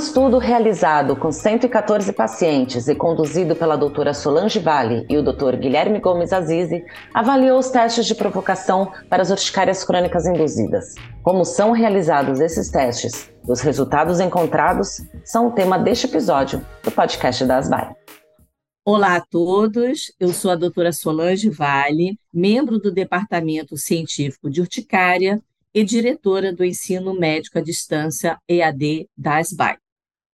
estudo realizado com 114 pacientes e conduzido pela doutora Solange Vale e o doutor Guilherme Gomes Azizi, avaliou os testes de provocação para as urticárias crônicas induzidas. Como são realizados esses testes e os resultados encontrados são o tema deste episódio do podcast da Asbai. Olá a todos, eu sou a doutora Solange Vale, membro do Departamento Científico de Urticária e diretora do Ensino Médico à Distância EAD da ASBAI.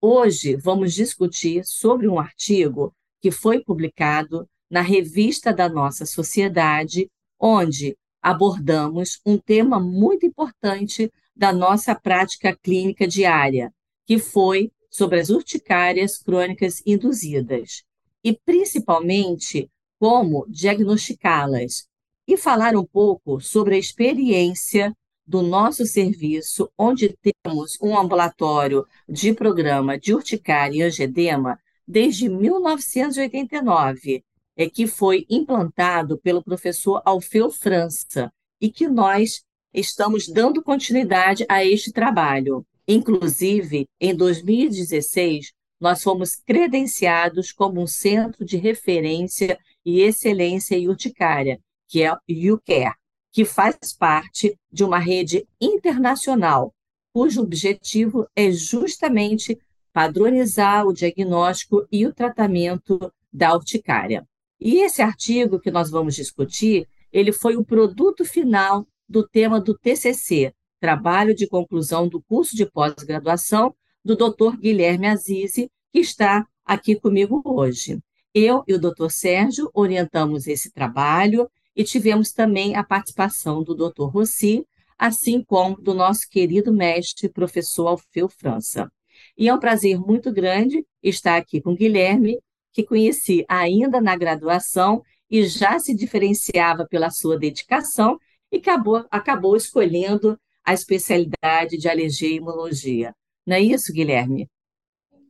Hoje vamos discutir sobre um artigo que foi publicado na revista da nossa sociedade, onde abordamos um tema muito importante da nossa prática clínica diária, que foi sobre as urticárias crônicas induzidas, e principalmente como diagnosticá-las, e falar um pouco sobre a experiência do nosso serviço, onde temos um ambulatório de programa de urticária e angedema desde 1989, é que foi implantado pelo professor Alfeu França e que nós estamos dando continuidade a este trabalho. Inclusive, em 2016, nós fomos credenciados como um centro de referência e excelência em urticária, que é o UCARE que faz parte de uma rede internacional, cujo objetivo é justamente padronizar o diagnóstico e o tratamento da urticária. E esse artigo que nós vamos discutir, ele foi o produto final do tema do TCC, trabalho de conclusão do curso de pós-graduação do Dr. Guilherme Azizi, que está aqui comigo hoje. Eu e o Dr. Sérgio orientamos esse trabalho e tivemos também a participação do Dr. Rossi, assim como do nosso querido mestre, professor Alfeu França. E é um prazer muito grande estar aqui com Guilherme, que conheci ainda na graduação e já se diferenciava pela sua dedicação e acabou, acabou escolhendo a especialidade de alergia e imunologia. Não é isso, Guilherme?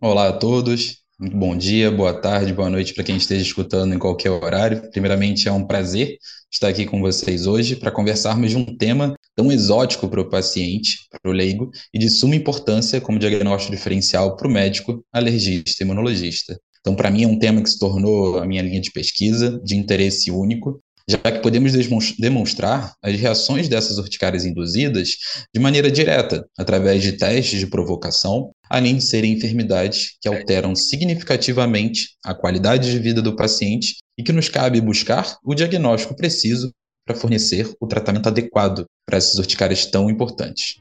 Olá a todos, muito bom dia, boa tarde, boa noite para quem esteja escutando em qualquer horário. Primeiramente, é um prazer estar aqui com vocês hoje para conversarmos de um tema tão exótico para o paciente, para o leigo, e de suma importância como diagnóstico diferencial para o médico, alergista e imunologista. Então, para mim, é um tema que se tornou a minha linha de pesquisa, de interesse único, já que podemos demonstrar as reações dessas urticárias induzidas de maneira direta, através de testes de provocação, além de serem enfermidades que alteram significativamente a qualidade de vida do paciente e que nos cabe buscar o diagnóstico preciso para fornecer o tratamento adequado para essas urticárias tão importantes.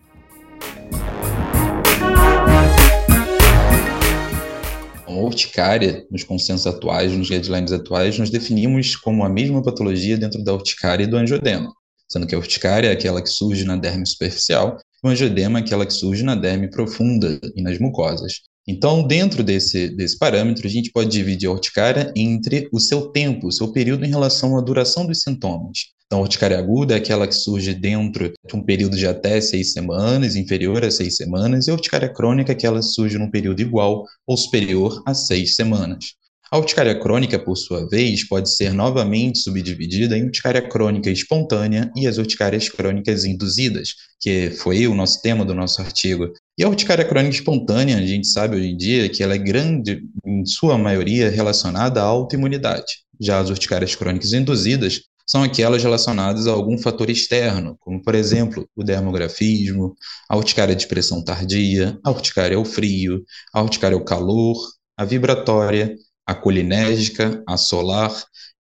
A urticária, nos consensos atuais, nos guidelines atuais, nós definimos como a mesma patologia dentro da urticária e do angiodema, sendo que a urticária é aquela que surge na derme superficial e o angiodema é aquela que surge na derme profunda e nas mucosas. Então, dentro desse, desse parâmetro, a gente pode dividir a urticária entre o seu tempo, o seu período em relação à duração dos sintomas. Então, a urticária aguda é aquela que surge dentro de um período de até seis semanas, inferior a seis semanas, e a urticária crônica é aquela que surge num período igual ou superior a seis semanas. A urticária crônica, por sua vez, pode ser novamente subdividida em urticária crônica espontânea e as urticárias crônicas induzidas, que foi o nosso tema do nosso artigo. E a urticária crônica espontânea, a gente sabe hoje em dia que ela é grande, em sua maioria, relacionada à autoimunidade. Já as urticárias crônicas induzidas são aquelas relacionadas a algum fator externo, como, por exemplo, o dermografismo, a urticária de pressão tardia, a urticária ao frio, a urticária ao calor, a vibratória, a colinérgica, a solar,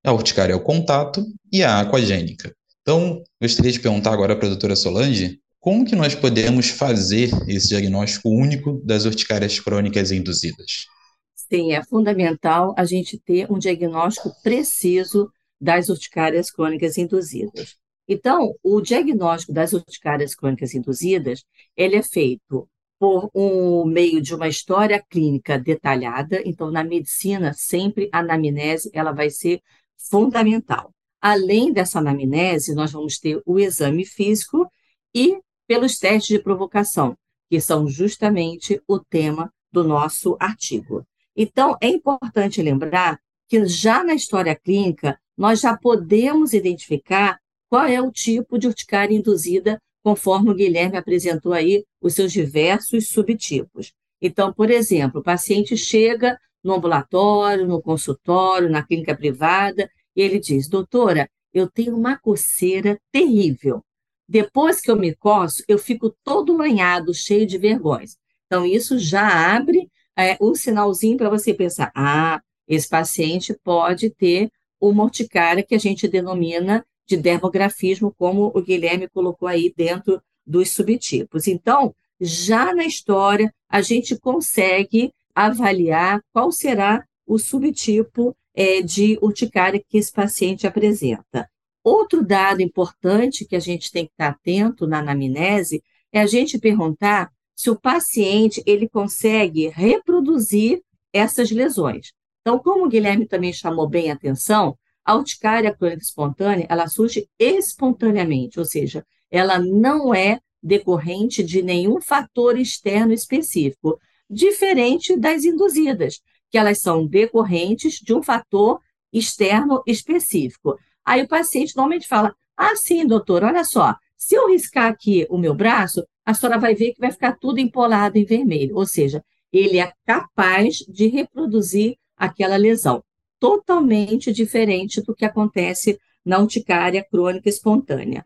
a urticária ao contato e a aquagênica. Então, gostaria de perguntar agora para a doutora Solange, como que nós podemos fazer esse diagnóstico único das urticárias crônicas induzidas? Sim, é fundamental a gente ter um diagnóstico preciso das urticárias crônicas induzidas. Então, o diagnóstico das urticárias crônicas induzidas, ele é feito por um meio de uma história clínica detalhada. Então, na medicina, sempre a anamnese ela vai ser fundamental. Além dessa anamnese, nós vamos ter o exame físico e pelos testes de provocação, que são justamente o tema do nosso artigo. Então, é importante lembrar que já na história clínica nós já podemos identificar qual é o tipo de urticária induzida, conforme o Guilherme apresentou aí os seus diversos subtipos. Então, por exemplo, o paciente chega no ambulatório, no consultório, na clínica privada, e ele diz: Doutora, eu tenho uma coceira terrível. Depois que eu me coço, eu fico todo lanhado, cheio de vergões. Então, isso já abre é, um sinalzinho para você pensar: ah, esse paciente pode ter uma urticária que a gente denomina de dermografismo, como o Guilherme colocou aí dentro dos subtipos. Então, já na história, a gente consegue avaliar qual será o subtipo é, de urticária que esse paciente apresenta. Outro dado importante que a gente tem que estar atento na anamnese é a gente perguntar se o paciente ele consegue reproduzir essas lesões. Então, como o Guilherme também chamou bem a atenção, a urticária crônica espontânea, ela surge espontaneamente, ou seja, ela não é decorrente de nenhum fator externo específico, diferente das induzidas, que elas são decorrentes de um fator externo específico. Aí o paciente normalmente fala: Ah, sim, doutor, olha só, se eu riscar aqui o meu braço, a senhora vai ver que vai ficar tudo empolado em vermelho. Ou seja, ele é capaz de reproduzir aquela lesão, totalmente diferente do que acontece na urticária crônica espontânea.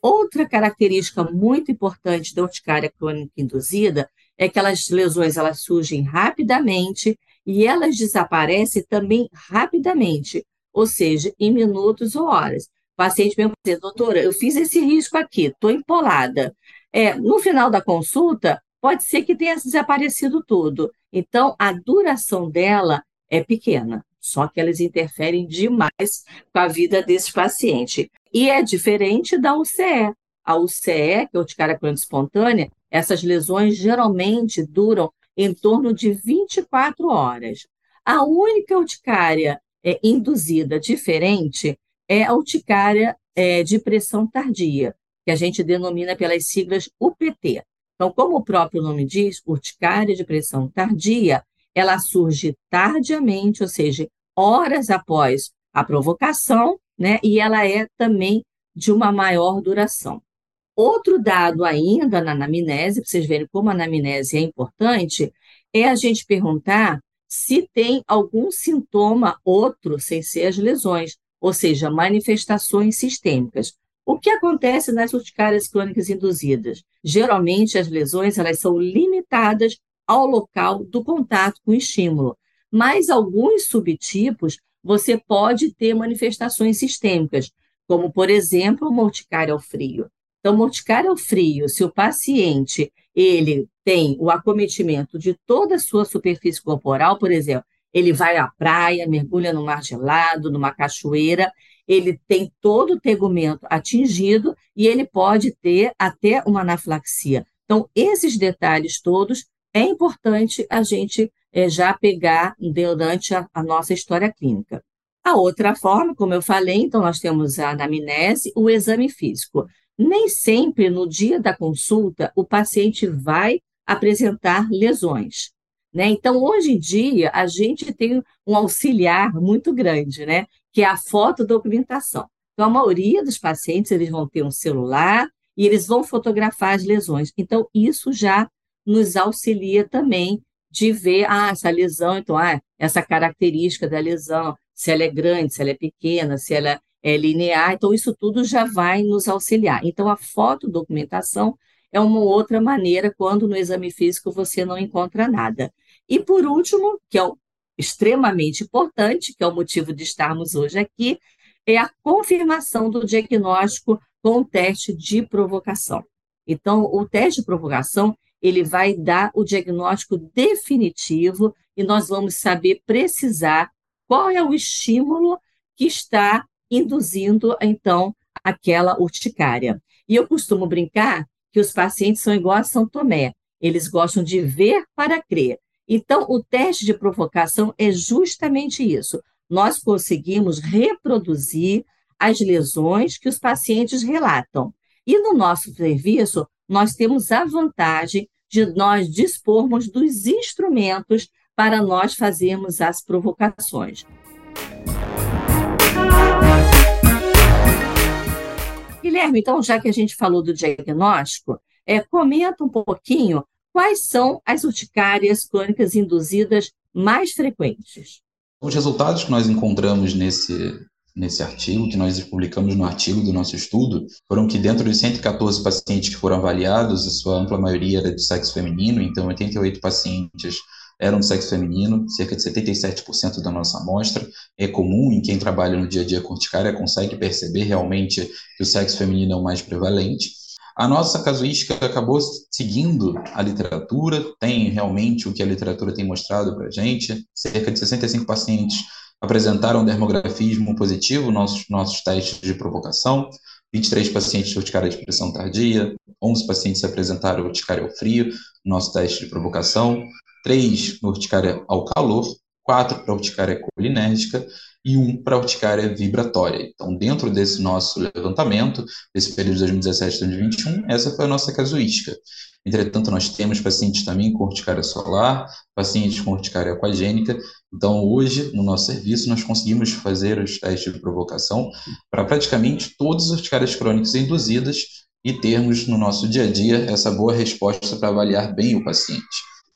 Outra característica muito importante da urticária crônica induzida é que as lesões elas surgem rapidamente e elas desaparecem também rapidamente, ou seja, em minutos ou horas. O paciente me diz, doutora, eu fiz esse risco aqui, estou empolada. É, no final da consulta, pode ser que tenha desaparecido tudo. Então, a duração dela é pequena, só que elas interferem demais com a vida desse paciente. E é diferente da UCE. A UCE, que é urticária crônica espontânea, essas lesões geralmente duram em torno de 24 horas. A única urticária é, induzida diferente é a urticária é, de pressão tardia, que a gente denomina pelas siglas UPT. Então, como o próprio nome diz, urticária de pressão tardia, ela surge tardiamente, ou seja, horas após a provocação né? E ela é também de uma maior duração. Outro dado ainda na anamnese, para vocês verem como a anamnese é importante, é a gente perguntar se tem algum sintoma outro sem ser as lesões, ou seja, manifestações sistêmicas. O que acontece nas urticárias crônicas induzidas? Geralmente as lesões elas são limitadas ao local do contato com o estímulo, mas alguns subtipos você pode ter manifestações sistêmicas, como, por exemplo, morticária ao frio. Então, morticária ao frio, se o paciente ele tem o acometimento de toda a sua superfície corporal, por exemplo, ele vai à praia, mergulha no mar gelado, numa cachoeira, ele tem todo o tegumento atingido e ele pode ter até uma anafilaxia. Então, esses detalhes todos é importante a gente é, já pegar durante a, a nossa história clínica. A outra forma, como eu falei, então nós temos a anamnese, o exame físico. Nem sempre no dia da consulta o paciente vai apresentar lesões. Né? Então, hoje em dia, a gente tem um auxiliar muito grande, né? Que é a fotodocumentação. Então, a maioria dos pacientes eles vão ter um celular e eles vão fotografar as lesões. Então, isso já nos auxilia também de ver ah, essa lesão, então, ah, essa característica da lesão, se ela é grande, se ela é pequena, se ela é linear, então isso tudo já vai nos auxiliar. Então, a fotodocumentação é uma outra maneira quando no exame físico você não encontra nada. E por último, que é o extremamente importante, que é o motivo de estarmos hoje aqui, é a confirmação do diagnóstico com o teste de provocação. Então, o teste de provocação ele vai dar o diagnóstico definitivo e nós vamos saber precisar qual é o estímulo que está induzindo, então, aquela urticária. E eu costumo brincar que os pacientes são igual a São Tomé, eles gostam de ver para crer. Então, o teste de provocação é justamente isso. Nós conseguimos reproduzir as lesões que os pacientes relatam. E no nosso serviço, nós temos a vantagem de nós dispormos dos instrumentos para nós fazermos as provocações. Guilherme, então, já que a gente falou do diagnóstico, é, comenta um pouquinho quais são as urticárias crônicas induzidas mais frequentes. Os resultados que nós encontramos nesse, nesse artigo, que nós publicamos no artigo do nosso estudo, foram que dentro dos 114 pacientes que foram avaliados, a sua ampla maioria era de sexo feminino, então 88 pacientes eram de sexo feminino, cerca de 77% da nossa amostra. É comum em quem trabalha no dia a dia com urticária consegue perceber realmente que o sexo feminino é o mais prevalente. A nossa casuística acabou seguindo a literatura, tem realmente o que a literatura tem mostrado para a gente. Cerca de 65 pacientes apresentaram dermografismo positivo, nossos, nossos testes de provocação. 23 pacientes de urticária de pressão tardia, 11 pacientes apresentaram urticária ao frio, nosso teste de provocação, 3 no urticária ao calor, 4 para urticária colinérgica e 1 para urticária vibratória. Então, dentro desse nosso levantamento, desse período de 2017 a 2021, essa foi a nossa casuística. Entretanto, nós temos pacientes também com urticária solar, pacientes com urticária aquagênica. Então, hoje, no nosso serviço, nós conseguimos fazer os testes de provocação para praticamente todas as urticárias crônicas induzidas e termos no nosso dia a dia essa boa resposta para avaliar bem o paciente.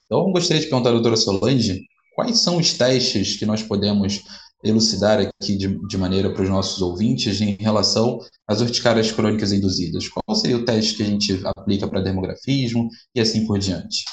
Então, gostaria de perguntar à doutora Solange quais são os testes que nós podemos elucidar aqui de, de maneira para os nossos ouvintes em relação às urticárias crônicas induzidas. Qual seria o teste que a gente aplica para dermografismo e assim por diante?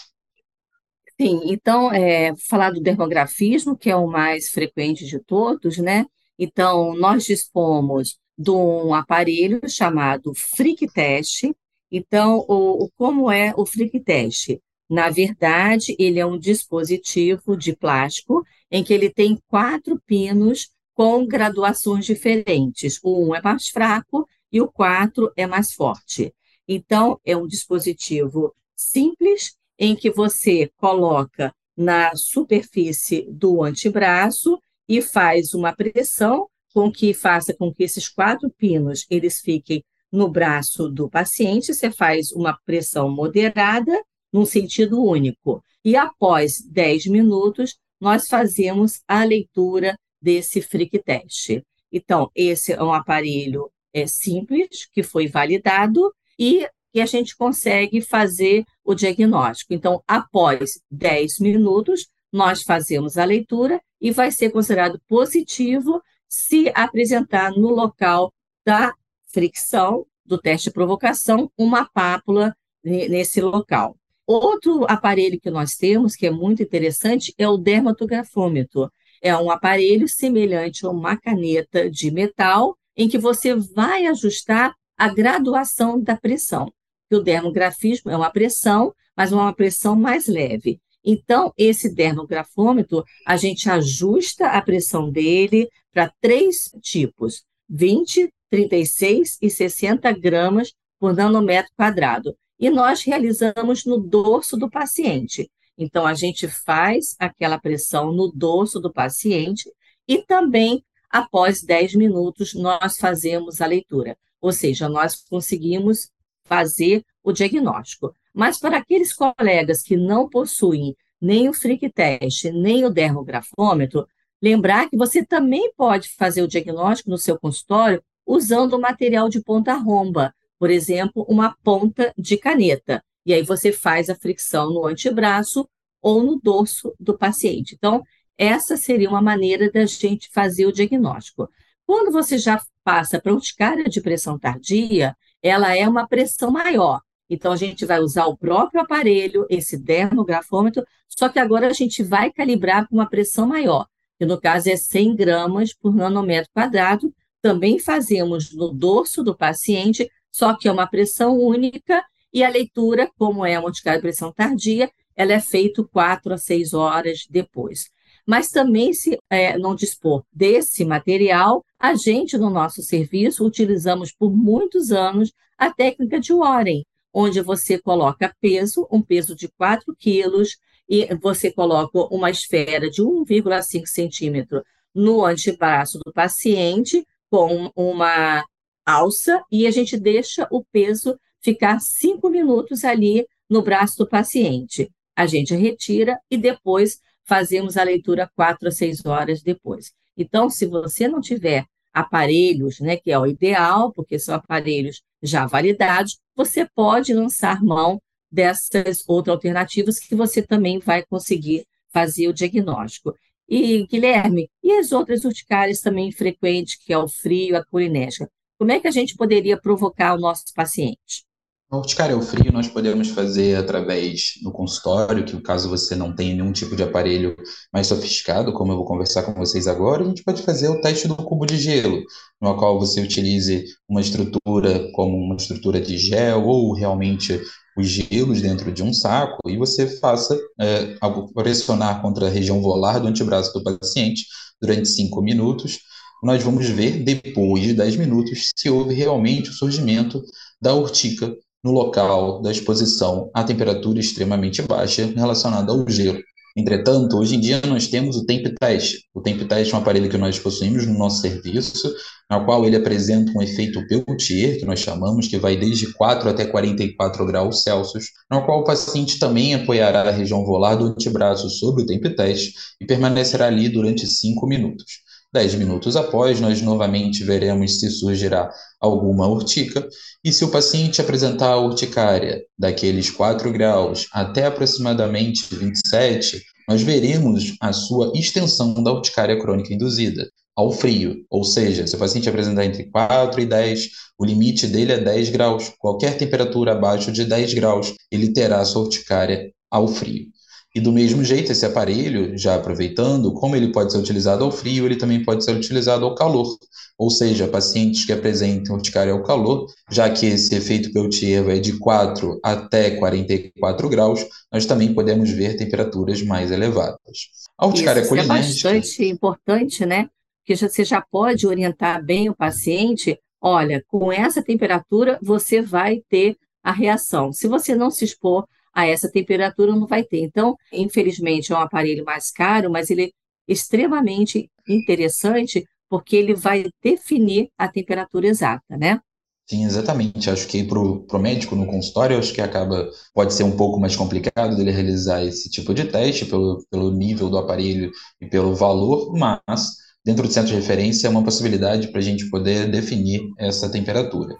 Sim, então, é, falar do dermografismo, que é o mais frequente de todos, né? Então, nós dispomos de um aparelho chamado Frick Test. Então, o, o, como é o Frick Test? Na verdade, ele é um dispositivo de plástico em que ele tem quatro pinos com graduações diferentes. O um é mais fraco e o quatro é mais forte. Então, é um dispositivo simples em que você coloca na superfície do antebraço e faz uma pressão com que faça com que esses quatro pinos eles fiquem no braço do paciente. Você faz uma pressão moderada num sentido único. E após 10 minutos, nós fazemos a leitura desse freak test. Então, esse é um aparelho é, simples, que foi validado, e que a gente consegue fazer o diagnóstico. Então, após 10 minutos, nós fazemos a leitura e vai ser considerado positivo se apresentar no local da fricção do teste de provocação uma pápula nesse local. Outro aparelho que nós temos, que é muito interessante, é o dermatografômetro. É um aparelho semelhante a uma caneta de metal, em que você vai ajustar a graduação da pressão. o dermografismo é uma pressão, mas uma pressão mais leve. Então, esse dermografômetro, a gente ajusta a pressão dele para três tipos: 20, 36 e 60 gramas por nanômetro quadrado e nós realizamos no dorso do paciente. Então, a gente faz aquela pressão no dorso do paciente e também, após 10 minutos, nós fazemos a leitura. Ou seja, nós conseguimos fazer o diagnóstico. Mas para aqueles colegas que não possuem nem o freak test, nem o dermografômetro, lembrar que você também pode fazer o diagnóstico no seu consultório usando o material de ponta romba, por exemplo, uma ponta de caneta. E aí você faz a fricção no antebraço ou no dorso do paciente. Então, essa seria uma maneira da gente fazer o diagnóstico. Quando você já passa para urticária de pressão tardia, ela é uma pressão maior. Então, a gente vai usar o próprio aparelho, esse dermografômetro, só que agora a gente vai calibrar com uma pressão maior, que no caso é 100 gramas por nanômetro quadrado. Também fazemos no dorso do paciente só que é uma pressão única e a leitura, como é a multicária de pressão tardia, ela é feita quatro a seis horas depois. Mas também, se é, não dispor desse material, a gente, no nosso serviço, utilizamos por muitos anos a técnica de Warren, onde você coloca peso, um peso de 4 quilos, e você coloca uma esfera de 1,5 centímetro no antebraço do paciente, com uma alça e a gente deixa o peso ficar cinco minutos ali no braço do paciente. A gente retira e depois fazemos a leitura quatro a seis horas depois. Então, se você não tiver aparelhos, né, que é o ideal, porque são aparelhos já validados, você pode lançar mão dessas outras alternativas que você também vai conseguir fazer o diagnóstico. E, Guilherme, e as outras urticárias também frequentes, que é o frio, a colinésica? Como é que a gente poderia provocar o nosso paciente? A urticária ao frio nós podemos fazer através do consultório, que caso você não tenha nenhum tipo de aparelho mais sofisticado, como eu vou conversar com vocês agora, a gente pode fazer o teste do cubo de gelo, no qual você utilize uma estrutura como uma estrutura de gel ou realmente os gelos dentro de um saco e você faça é, pressionar contra a região volar do antebraço do paciente durante 5 minutos. Nós vamos ver, depois de 10 minutos, se houve realmente o surgimento da urtica no local da exposição à temperatura extremamente baixa relacionada ao gelo. Entretanto, hoje em dia nós temos o temp test. O temp test é um aparelho que nós possuímos no nosso serviço, na qual ele apresenta um efeito Peltier, que nós chamamos, que vai desde 4 até 44 graus Celsius, na qual o paciente também apoiará a região volar do antebraço sobre o temp test e permanecerá ali durante 5 minutos. Dez minutos após, nós novamente veremos se surgirá alguma urtica, e se o paciente apresentar a urticária daqueles 4 graus até aproximadamente 27, nós veremos a sua extensão da urticária crônica induzida ao frio, ou seja, se o paciente apresentar entre 4 e 10, o limite dele é 10 graus. Qualquer temperatura abaixo de 10 graus, ele terá sua urticária ao frio. E do mesmo jeito, esse aparelho, já aproveitando, como ele pode ser utilizado ao frio, ele também pode ser utilizado ao calor. Ou seja, pacientes que apresentam urticária ao calor, já que esse efeito Peltier vai de 4 até 44 graus, nós também podemos ver temperaturas mais elevadas. A urticária Isso, é bastante importante, né? Porque você já pode orientar bem o paciente, olha, com essa temperatura você vai ter a reação. Se você não se expor a essa temperatura não vai ter. Então, infelizmente, é um aparelho mais caro, mas ele é extremamente interessante porque ele vai definir a temperatura exata, né? Sim, exatamente. Acho que para o médico no consultório, acho que acaba pode ser um pouco mais complicado dele realizar esse tipo de teste pelo, pelo nível do aparelho e pelo valor, mas dentro do centro de referência é uma possibilidade para a gente poder definir essa temperatura.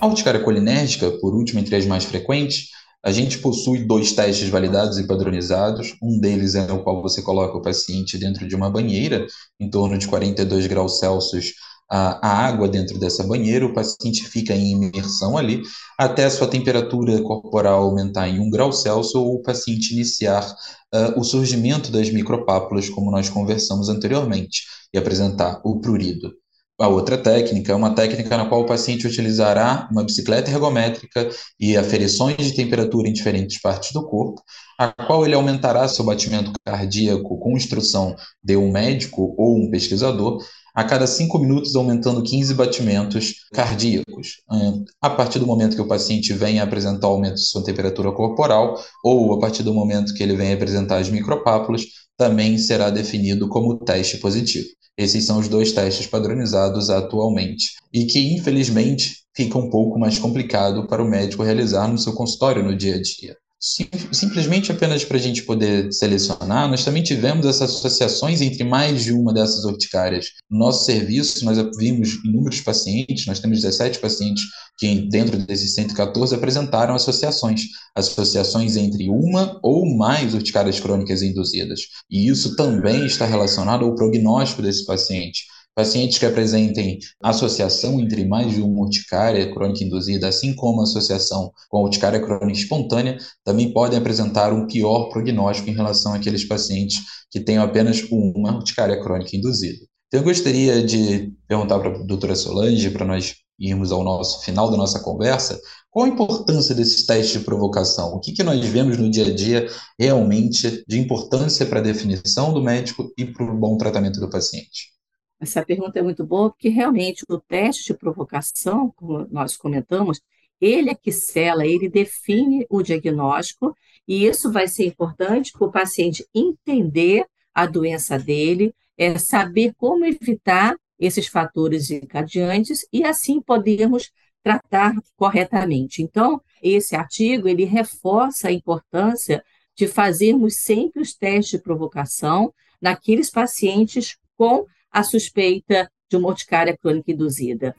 A urticária colinérgica, por último entre as mais frequentes, a gente possui dois testes validados e padronizados. Um deles é o qual você coloca o paciente dentro de uma banheira, em torno de 42 graus Celsius, a, água dentro dessa banheira, o paciente fica em imersão ali, até a sua temperatura corporal aumentar em 1 grau Celsius ou o paciente iniciar uh, o surgimento das micropápulas, como nós conversamos anteriormente, e apresentar o prurido. A outra técnica é uma técnica na qual o paciente utilizará uma bicicleta ergométrica e aferições de temperatura em diferentes partes do corpo, a qual ele aumentará seu batimento cardíaco com instrução de um médico ou um pesquisador, a cada 5 minutos aumentando 15 batimentos cardíacos. A partir do momento que o paciente vem apresentar aumento de sua temperatura corporal, ou a partir do momento que ele vem apresentar as micropápulas, também será definido como teste positivo. Esses são os dois testes padronizados atualmente e que, infelizmente, fica um pouco mais complicado para o médico realizar no seu consultório no dia a dia. Sim, simplesmente apenas para a gente poder selecionar, nós também tivemos essas associações entre mais de uma dessas urticárias. No nosso serviço, nós vimos inúmeros pacientes, nós temos 17 pacientes que, dentro desses 114, apresentaram associações. Associações entre uma ou mais urticárias crônicas induzidas. E isso também está relacionado ao prognóstico desse paciente. Pacientes que apresentem associação entre mais de uma urticária crônica induzida, assim como associação com a urticária crônica espontânea, também podem apresentar um pior prognóstico em relação àqueles pacientes que tenham apenas uma urticária crônica induzida. Então, eu gostaria de perguntar para a doutora Solange, para nós irmos ao nosso final da nossa conversa, qual a importância desses testes de provocação? O que, que nós vemos no dia a dia realmente de importância para a definição do médico e para o bom tratamento do paciente? Essa pergunta é muito boa, porque realmente o teste de provocação, como nós comentamos, ele é que sela, ele define o diagnóstico, e isso vai ser importante para o paciente entender a doença dele, é saber como evitar esses fatores encadeantes e assim podermos tratar corretamente. Então, esse artigo ele reforça a importância de fazermos sempre os testes de provocação naqueles pacientes com a suspeita de uma urticária crônica induzida.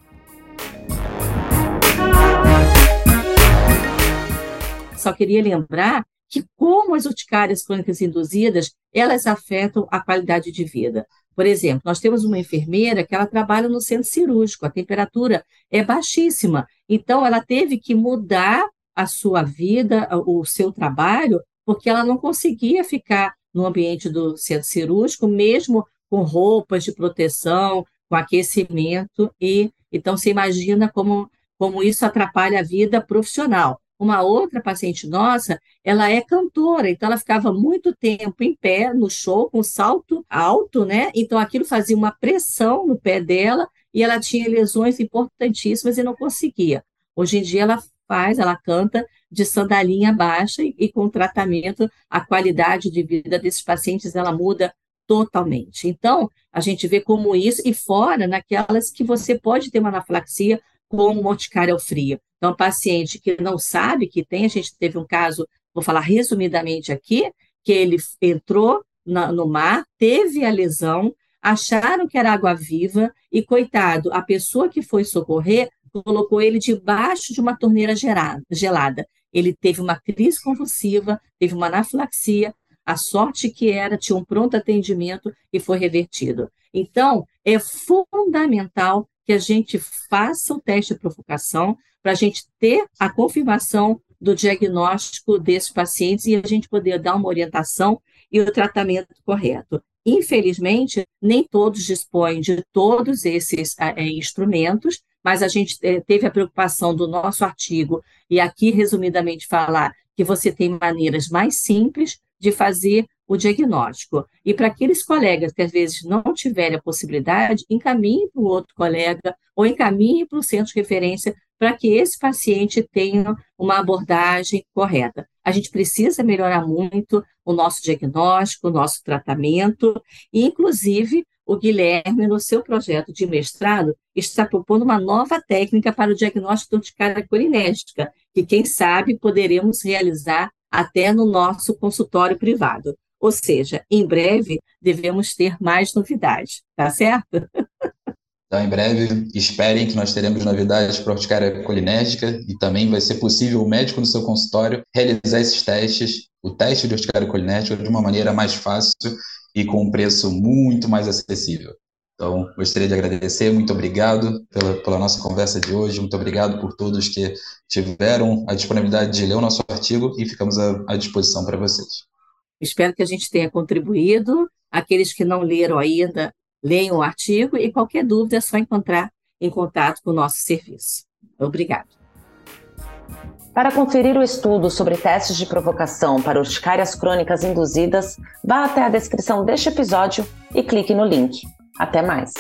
Só queria lembrar que como as urticárias crônicas induzidas, elas afetam a qualidade de vida. Por exemplo, nós temos uma enfermeira que ela trabalha no centro cirúrgico, a temperatura é baixíssima, então ela teve que mudar a sua vida, o seu trabalho, porque ela não conseguia ficar no ambiente do centro cirúrgico, mesmo com roupas de proteção, com aquecimento, e então você imagina como, como isso atrapalha a vida profissional. Uma outra paciente nossa, ela é cantora, então ela ficava muito tempo em pé no show, com salto alto, né? Então aquilo fazia uma pressão no pé dela e ela tinha lesões importantíssimas e não conseguia. Hoje em dia ela faz, ela canta de sandalinha baixa e, e com tratamento a qualidade de vida desses pacientes ela muda totalmente. Então, a gente vê como isso, e fora naquelas que você pode ter uma anafilaxia como urticária ao frio. Então, paciente que não sabe que tem, a gente teve um caso, vou falar resumidamente aqui, que ele entrou na, no mar, teve a lesão, acharam que era água viva e, coitado, a pessoa que foi socorrer colocou ele debaixo de uma torneira gelada. Ele teve uma crise convulsiva, teve uma anafilaxia, a sorte que era, tinha um pronto atendimento e foi revertido. Então, é fundamental que a gente faça o teste de provocação para a gente ter a confirmação do diagnóstico desses pacientes e a gente poder dar uma orientação e o tratamento correto. Infelizmente, nem todos dispõem de todos esses é, instrumentos, mas a gente é, teve a preocupação do nosso artigo, e aqui, resumidamente, falar que você tem maneiras mais simples de fazer o diagnóstico. E para aqueles colegas que às vezes não tiverem a possibilidade, encaminhe para o outro colega ou encaminhe para o centro de referência para que esse paciente tenha uma abordagem correta. A gente precisa melhorar muito o nosso diagnóstico, o nosso tratamento, e, inclusive, o Guilherme, no seu projeto de mestrado, está propondo uma nova técnica para o diagnóstico de urticária colinérgica, que, quem sabe, poderemos realizar até no nosso consultório privado. Ou seja, em breve devemos ter mais novidades, tá certo? Então, em breve, esperem que nós teremos novidades para a urticária colinérgica e também vai ser possível o médico no seu consultório realizar esses testes, o teste de urticária colinérgica, de uma maneira mais fácil e com um preço muito mais acessível. Então, gostaria de agradecer, muito obrigado pela, pela nossa conversa de hoje, muito obrigado por todos que tiveram a disponibilidade de ler o nosso artigo e ficamos à, à disposição para vocês. Espero que a gente tenha contribuído. Aqueles que não leram ainda, leiam o artigo e qualquer dúvida é só encontrar em contato com o nosso serviço. Obrigado. Para conferir o estudo sobre testes de provocação para urticárias crônicas induzidas, vá até a descrição deste episódio e clique no link. Até mais!